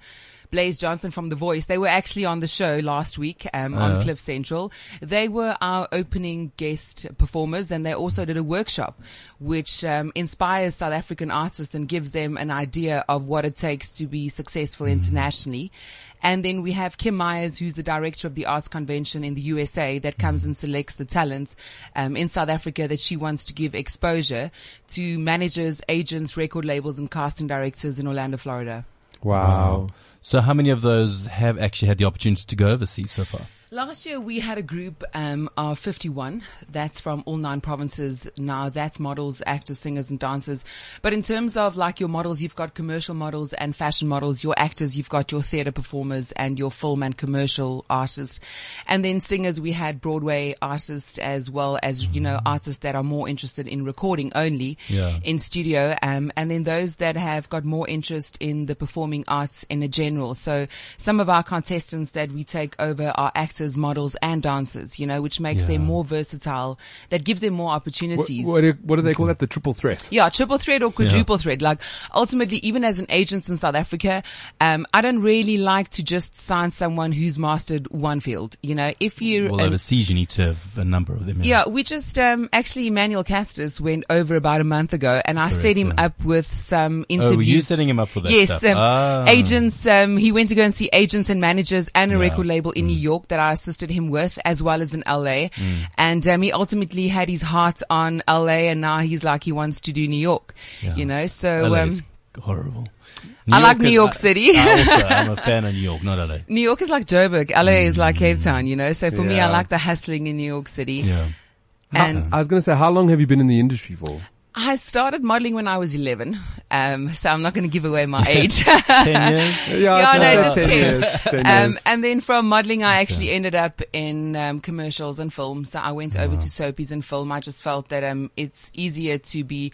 Blaze Johnson from The Voice. They were actually on the show last week um, on Uh-huh. Cliff Central. They were our opening guest performers, and they also did a workshop, which um, inspires South African artists and gives them an idea of what it takes to be successful internationally. And then we have Kim Myers, who's the director of the Arts Convention in the USA that comes and selects the talents um, in South Africa that she wants to give exposure to managers, agents, record labels, and casting directors in Orlando, Florida. Wow. So how many of those have actually had the opportunity to go overseas so far? Last year we had a group um, of 51. That's from all nine provinces. Now that's models, actors, singers, and dancers. But in terms of like your models, you've got commercial models and fashion models. Your actors, you've got your theatre performers and your film and commercial artists. And then singers, we had Broadway artists as well as you know artists that are more interested in recording only Yeah. in studio. Um, and then those that have got more interest in the performing arts in a general. So some of our contestants that we take over are actors, models, and dancers. You know, which makes them more versatile. That gives them more opportunities. what, do, what do they call that? The triple threat. Yeah, triple threat or quadruple threat. Like ultimately, even as an agent in South Africa, um, I don't really like to just sign someone who's mastered one field. You know, if you Well, overseas you need to have a number of them. yeah, we just um, actually Emmanuel Castus went over about a month ago, and I Correct, set him yeah. up with some Oh, interviews. were you setting him up for that yes, stuff? um, Ah. agents. Um, he went to go and see agents and managers and a Yeah. Mm. record label in New York that I assisted him with, as well as in LA. And um, he ultimately had his heart on LA, and now he's like he wants to do New York. Yeah. You know, so LA um, is horrible. I like New is- York City. I also, I'm a fan of New York, not LA. New York is like Joburg. LA is like Cape Town. You know, so for me, I like the hustling in New York City. Yeah. And I was going to say, how long have you been in the industry for? I started modeling when I was 11. Um, so I'm not going to give away my age. Ten years? Yeah, no, just say 10 10. years. 10 Um, and then from modeling, I actually ended up in um, commercials and film. So I went over to soapies and film. I just felt that um, it's easier to be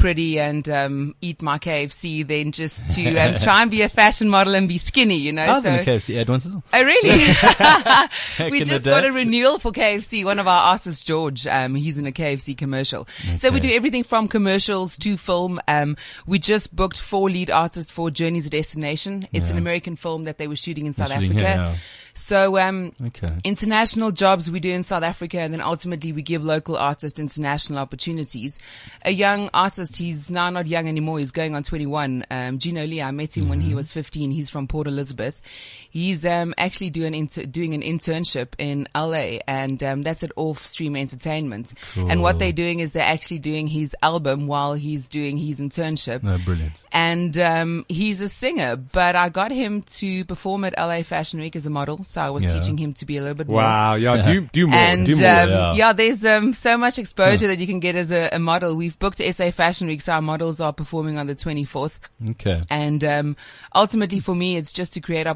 pretty and um, eat my KFC than just to um, try and be a fashion model and be skinny, you know. I was so, in the KFC ad once as well. Oh, really? We just got a renewal for KFC. One of our artists, George, um, he's in a KFC commercial. So we do everything from commercials to film. Um, we just booked four lead artists for Journey's Destination. It's an American film that they were shooting in South shooting Africa. here, yeah. So, um, Okay. international jobs we do in South Africa and then ultimately we give local artists international opportunities. A young artist, he's now not young anymore, he's going on 21. Um, Gino Lee, I met him when Mm-hmm. he was 15. He's from Port Elizabeth. He's, um, actually doing, inter- doing an internship in LA and, um, that's at Off Stream Entertainment. And what they're doing is they're actually doing his album while he's doing his internship No, brilliant. and um, he's a singer. But I got him to perform at LA Fashion Week as a model, So I was Yeah. teaching him to be a little bit more. Wow. Yeah. Do do more. And do um, more. yeah. yeah. there's um, so much exposure that you can get as a, a model. We've booked SA Fashion Week, so our models are performing on the 24th. Okay. And um, ultimately, for me, it's just to create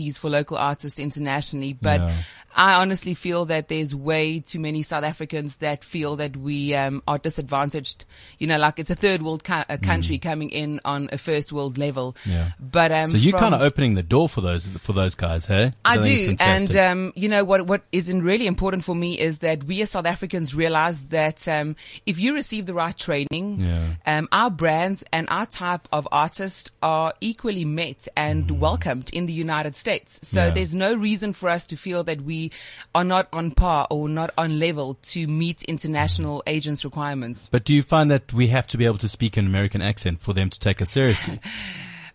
opportunities for local artists internationally. But Yeah. I honestly feel that there's way too many South Africans that feel that we um, are disadvantaged. You know, like it's a third world co- a country coming in on a first world level. Mm. Yeah. But um, So you're kind of opening the door for those for those guys, hey? I think do, and um, you know what? What is really important for me is that we as South Africans realize that um, if you receive the right training, Yeah. um, our brands and our type of artists are equally met and welcomed in the United States. So Mm. Yeah. there's no reason for us to feel that we are not on par or not on level to meet international agents' requirements. but do you find that we have to be able to speak an American accent for them to take us seriously?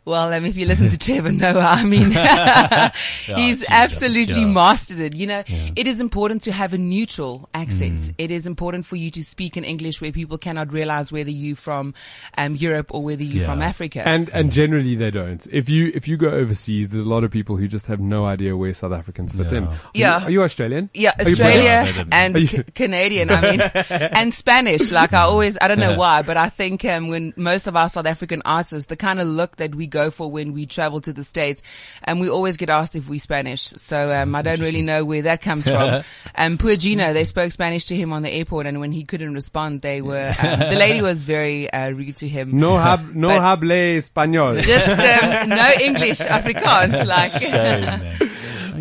Well, um, if you listen to Trevor Noah, I mean, he's geez, absolutely yeah. mastered it. You know, it is important to have a neutral accent. Mm. It is important for you to speak in English where people cannot realize whether you're from um, Europe or whether you Yeah. from Africa. And and generally they don't. If you if you go overseas, there's a lot of people who just have no idea where South Africans fit in. Yeah. Are you- Are you Australian? yeah, Are Australia and Are you- C- Canadian, I mean, and Spanish. Like I always, I don't know Yeah. why, but I think um, when most of our South African artists, the kind of look that we go for when we travel to the States, and we always get asked if we Spanish. So um, I don't really know where that comes from. um, poor Gino, they spoke Spanish to him on the airport, and when he couldn't respond, they were um, the lady was very uh, rude to him. No hab no hable español. Just um, no English, Afrikaans, like. Shame,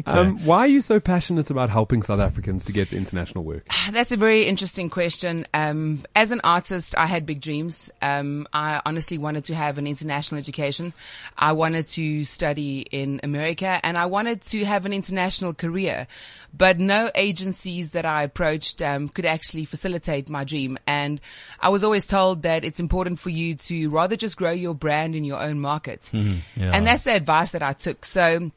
man. Okay. Um, why are you so passionate about helping South Africans to get international work? That's a very interesting question. Um, as an artist, I had big dreams. Um, I honestly wanted to have an international education. I wanted to study in America and I wanted to have an international career, but no agencies that I approached, um, could actually facilitate my dream. And I was always told that it's important for you to rather just grow your brand in your own market. yeah. And that's the advice that I took. So,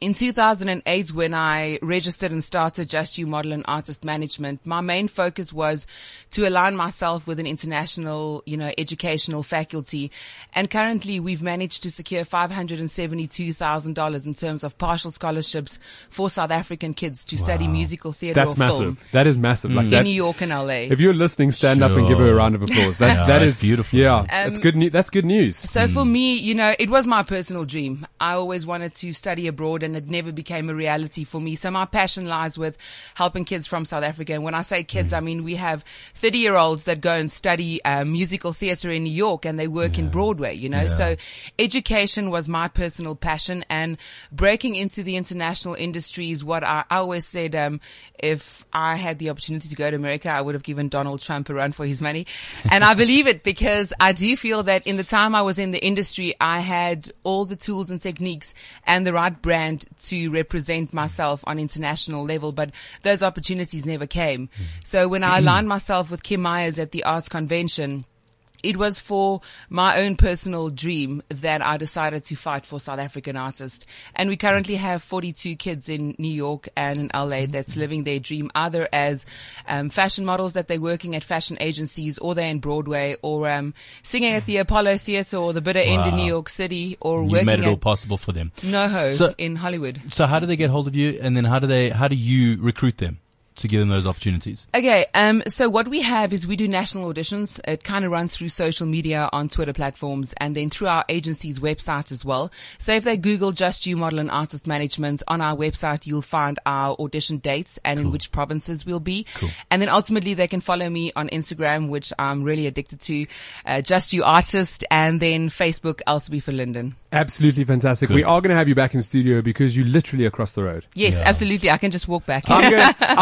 in 2008, when I registered and started Just You Model and Artist Management, my main focus was to align myself with an international, you know, educational faculty. And currently we've managed to secure $572,000 in terms of partial scholarships for South African kids to study musical theatre That's or film massive. That is massive. Like in that. New York and LA. If you're listening, stand up and give her a round of applause. That Yeah, that's beautiful. Yeah, Um, that's good. Ne- that's good news. So for me, you know, it was my personal dream. I always wanted to study abroad and it never became a reality for me. So my passion lies with helping kids from South Africa. And when I say kids, I mean, we have 30 year olds that go and study uh, musical theater in New York and they work in Broadway, you know, Yeah. so education was my personal passion and breaking into the international industry is what I, I always said, um, if I had the opportunity to go to America, I would have given Donald Trump a run for his money. And I believe it because I do feel that in the time I was in the industry, I had all the tools and techniques and the right brand to represent myself on international level, but those opportunities never came. Hmm. So when I aligned myself with Kim Myers at the Arts Convention, it was for my own personal dream that I decided to fight for South African artists. And we currently have 42 kids in New York and in LA that's living their dream either as um, fashion models that they're working at fashion agencies or they're in Broadway or um, singing at the Apollo Theater or the Bitter End in New York City or you working made it all possible for them. NoHo So- in Hollywood. So how do they get hold of you, and then how do they how do you recruit them to give them those opportunities? Okay, um, so what we have is we do national auditions. It kind of runs through social media on Twitter platforms and then through our agency's website as well. So if they Google Just You Model and Artist Management on our website, you'll find our audition dates and in which provinces we'll be. And then ultimately they can follow me on Instagram, which I'm really addicted to, uh, Just You Artist and then Facebook, Elsabe Verlinden. Absolutely fantastic. We are going to have you back in studio because you're literally across the road. Yes, Yeah. absolutely. I can just walk back. I'm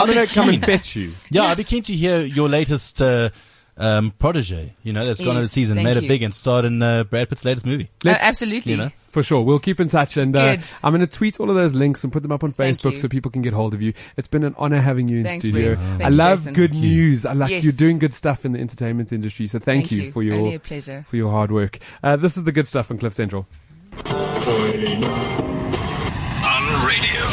going to I'm going to come and fetch you. Yeah, I'd be keen to hear your latest uh, um, protege. You know, that's gone Yes, over the season, thank made it you. big, and starred in uh, Brad Pitt's latest movie. Let's- absolutely. You know, For sure. We'll keep in touch and uh, Good. I'm going to tweet all of those links and put them up on Thank Facebook you. so people can get hold of you. It's been an honor having you in Thanks, studio. Briggs. Thank I you, love Jason. good news. I like Yes. you're doing good stuff in the entertainment industry. So thank, Thank you, you. for your Only a pleasure. for your hard work. Uh, this is the good stuff on Cliff Central. On radio.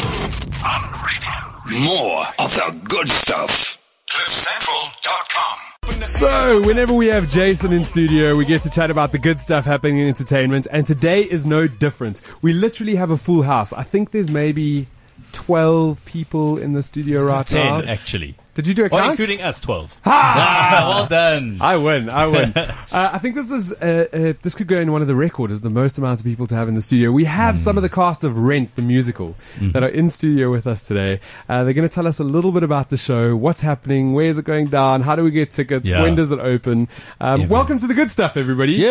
On radio. More of the good stuff. CliffCentral.com. So, whenever we have Jason in studio, we get to chat about the good stuff happening in entertainment, and today is no different. We literally have a full house. I think there's maybe 12 people in the studio right now. Ten, actually. Did you do a Oh, count? including us, 12. Ah, well done. I win. I win. uh, I think this is uh, uh, this could go in one of the records as the most amount of people to have in the studio. We have some of the cast of Rent, the musical, that are in studio with us today. Uh, they're going to tell us a little bit about the show, what's happening, where's it going down, how do we get tickets, Yeah. when does it open. Um, Yeah, welcome to the good stuff, everybody.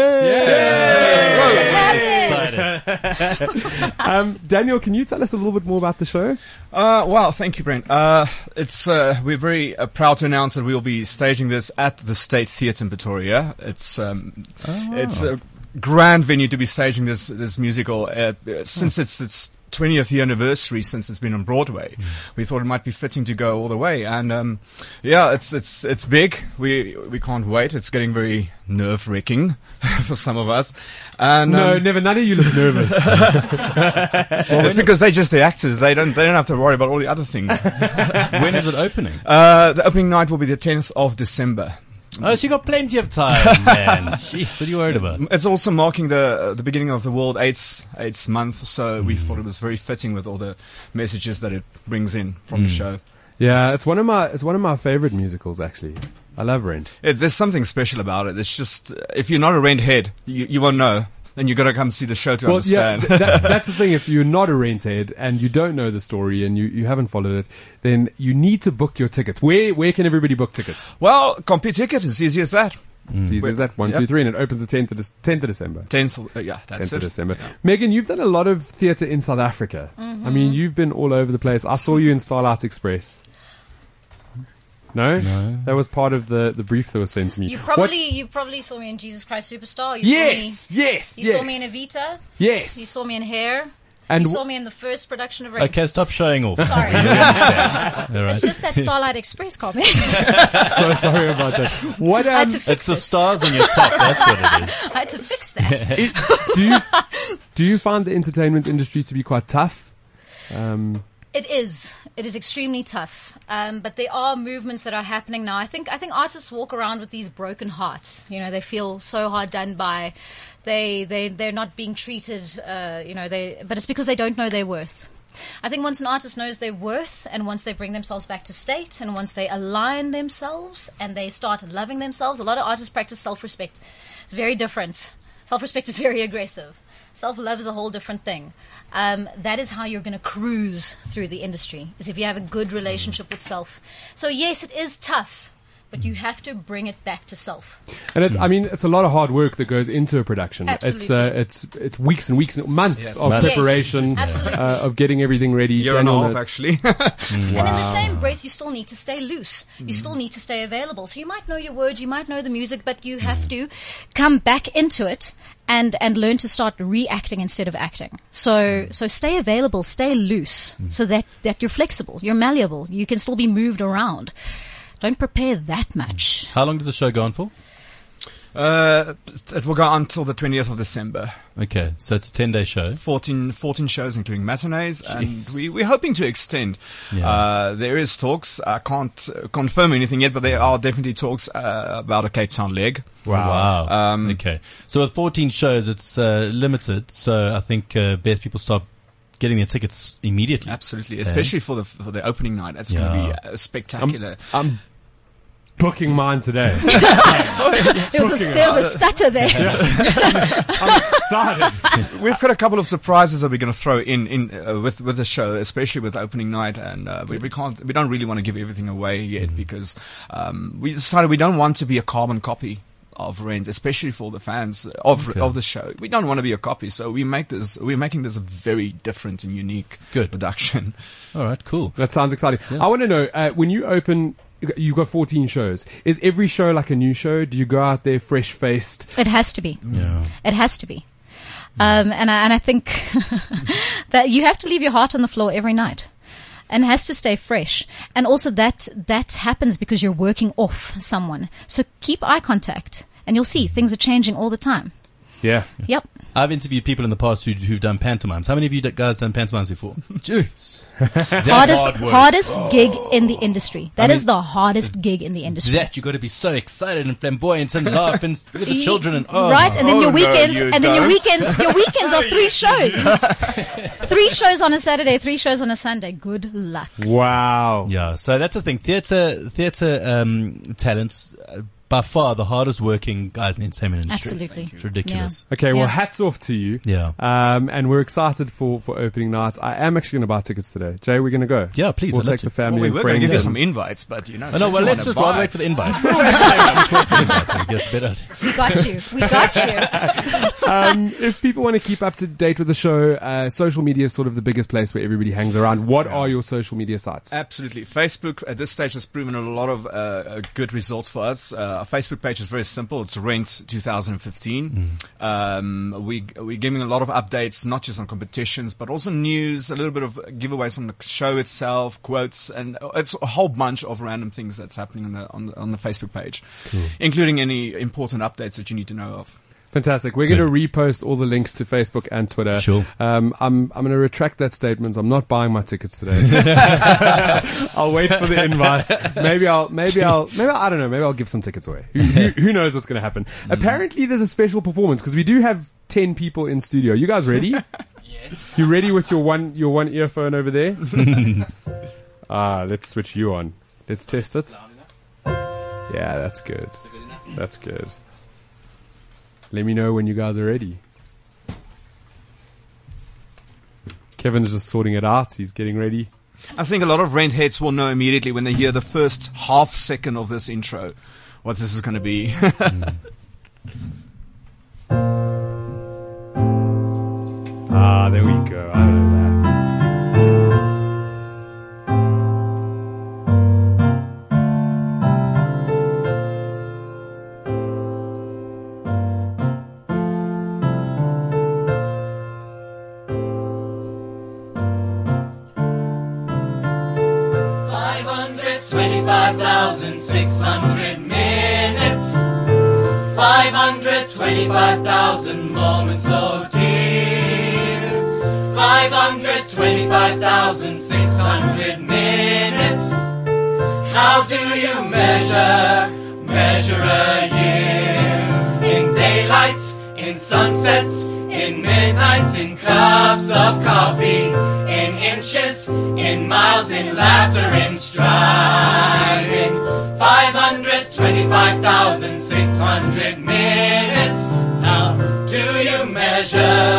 Excited. Um, Daniel, can you tell us a little bit more about the show? Uh, well, thank you, Brent. Uh, it's uh, we're very uh, proud to announce that we will be staging this at the State Theatre in Pretoria. It's um, it's a grand venue to be staging this this musical uh, uh, since it's its 20th anniversary since it's been on Broadway. We thought it might be fitting to go all the way, and um, yeah, it's it's it's big. We we can't wait. It's getting very nerve wracking for some of us, and No, um, never. None of you look nervous. it's because they're just the actors. They don't they don't have to worry about all the other things. when is it opening? Uh, the opening night will be the 10th of December. Oh, so you got plenty of time, man. Jeez, what are you worried about? It's also marking the uh, the beginning of the World AIDS AIDS month, so we thought it was very fitting with all the messages that it brings in from the show. yeah, it's one of my it's one of my favorite musicals. Actually, I love Rent. It, there's something special about it. It's just uh, if you're not a rent head, you, you won't know. Then you got to come see the show to Well, yeah, understand. th- that, that's the thing. If you're not a rent and you don't know the story and you, you haven't followed it, then you need to book your tickets. Where where can everybody book tickets? well, Computicket as easy as that. It's easy as that. One, Yep. two, three, and it opens the tenth of, Dec- 10th of December. 10th, uh, yeah, that's 10th of it. December. Megan, you've done a lot of theatre in South Africa. I mean, you've been all over the place. I saw you in Starlight Express. No? No. That was part of the, the brief that was sent to me. You probably What's- you probably saw me in Jesus Christ Superstar. You Yes! Saw me, Yes! you yes. saw me in Evita. Yes! You saw me in Hair. and you wh- saw me in the first production of Rent. Okay, stop showing off. Sorry. We understand. All right. It's just that Starlight Express comment. so sorry about that. What, I had um, to It's fix the stars on your top. That's what it is. I had to fix that. it- do you do you find the entertainment industry to be quite tough? Um, It is. It is extremely tough. Um, but there are movements that are happening now. I think I think artists walk around with these broken hearts. You know, they feel so hard done by. They they they're not being treated. Uh, you know, they but it's because they don't know their worth. I think once an artist knows their worth and once they bring themselves back to state and once they align themselves and they start loving themselves, a lot of artists practice self-respect. It's very different. Self-respect is very aggressive. Self-love is a whole different thing. Um, that is how you're going to cruise through the industry, is if you have a good relationship with self. So yes, it is tough, but you have to bring it back to self. and it's, I mean, it's a lot of hard work that goes into a production. It's, uh, Absolutely. it's, it's weeks and weeks and months Yes. of Months. preparation, Yes, absolutely. uh, of getting everything ready. Year and a Daniel half, knows. actually. And in the same breath, you still need to stay loose. You still need to stay available. So you might know your words, you might know the music, but you have to come back into it and, and learn to start reacting instead of acting. So, so stay available, stay loose so that, that you're flexible, you're malleable, you can still be moved around. Don't prepare that much. How long does the show go on for? uh, it will go on until the 20th of December. Okay, so it's a 10 day show. 14, 14 shows, including matinees, and we, we're hoping to extend. Yeah. Uh, there is talks. I can't uh, confirm anything yet, but there are definitely talks uh, about a Cape Town leg. Wow. Um, okay. So with 14 shows, it's uh, limited. So I think uh, best people start getting their tickets immediately. Absolutely, especially for the for the opening night. That's going to be uh, spectacular. I'm booking mine today. There was a, there was a stutter there. I'm excited. We've got a couple of surprises that we're going to throw in in uh, with with the show, especially with opening night, and uh, we, we can't we don't really want to give everything away yet because um, we decided we don't want to be a carbon copy of Rent, especially for the fans of Okay. of the show. We don't want to be a copy, so we make this we're making this a very different and unique Good. production. All right, cool. That sounds exciting. I want to know uh, when you open. You've got 14 shows. Is every show like a new show? Do you go out there fresh faced? It has to be. Yeah. It has to be. Um, and I, and I think that you have to leave your heart on the floor every night. And has to stay fresh. And also that, that happens because you're working off someone. So keep eye contact and you'll see things are changing all the time. Yeah. Yep. I've interviewed people in the past who, who've done pantomimes. How many of you guys done pantomimes before? Jeez. Hardest hard work. hardest gig in the industry. That is mean- the hardest gig in the industry. That you got to be so excited and flamboyant and laugh and look at the children and oh right, and then Oh, your no, weekends, you and then your don't. weekends, your weekends are three shows, three shows on a Saturday, three shows on a Sunday. Good luck. Wow. Yeah, so that's the thing. Theatre, theatre um, talents, uh, by far the hardest working guys in the entertainment industry. Absolutely. It's ridiculous. Okay, well, Yeah. hats off to you. Yeah. Um, and we're excited for, for opening nights. I am actually going to buy tickets today. Jay, we're going to go. Yeah, please, We'll I'd love take to. the family Well, we and were going to friends. give you and- some invites, but you know. Oh, no, well, you let's wanna just buy- rather wait for the invites. Let's wait for the invites. I think better. We got you. We got you. um, if people want to keep up to date with the show, uh, social media is sort of the biggest place where everybody hangs around. What are your social media sites? Absolutely. Facebook at this stage has proven a lot of uh, uh, good results for us. Uh, our Facebook page is very simple. It's Rent 2015. Um, we, we're giving a lot of updates, not just on competitions, but also news, a little bit of giveaways from the show itself, quotes, and it's a whole bunch of random things that's happening on the, on the, on the Facebook page, including any important updates that you need to know of. Fantastic. We're going to repost all the links to Facebook and Twitter. Sure. Um, I'm I'm going to retract that statement. I'm not buying my tickets today. I'll wait for the invite. Maybe I'll maybe I'll maybe I don't know. Maybe I'll give some tickets away. Who, who, who knows what's going to happen? Apparently, there's a special performance because we do have ten people in studio. You guys ready? Yes. You ready with your one your one earphone over there? ah, let's switch you on. Let's test it. Yeah, that's good. That's good. Let me know when you guys are ready. Kevin's just sorting it out. He's getting ready. I think a lot of rent heads will know immediately when they hear the first half second of this intro what this is going to be. Ah, there we go. Do you measure, measure a year? In daylights, in sunsets, in midnights, in cups of coffee, in inches, in miles, in laughter, in striving. 525,600 minutes. How do you measure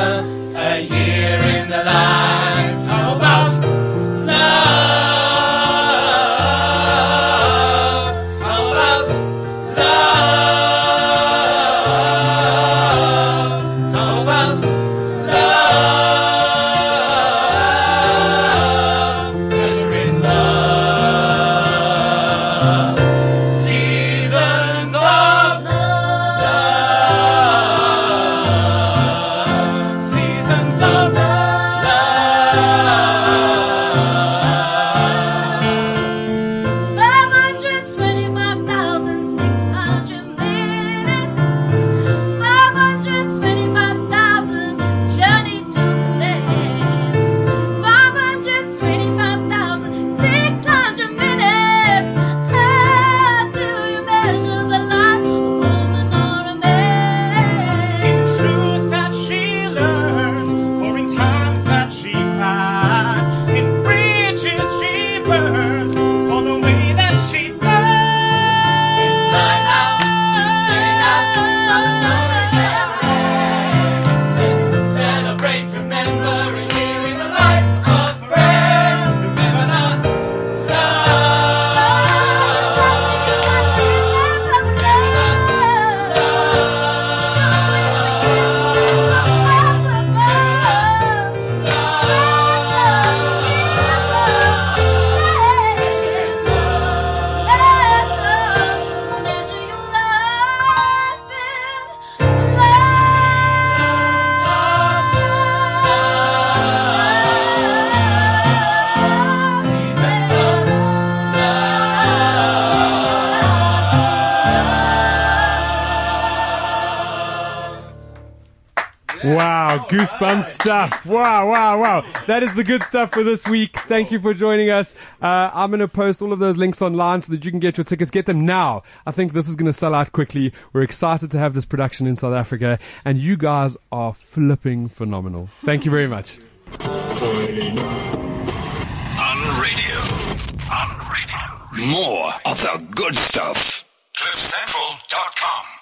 Wow, goosebumps stuff. Wow, wow, wow. That is the good stuff for this week. Thank you for joining us. Uh, I'm going to post all of those links online so that you can get your tickets. Get them now. I think this is going to sell out quickly. We're excited to have this production in South Africa and you guys are flipping phenomenal. Thank you very much. On radio. On radio. More of the good stuff. CliffCentral.com.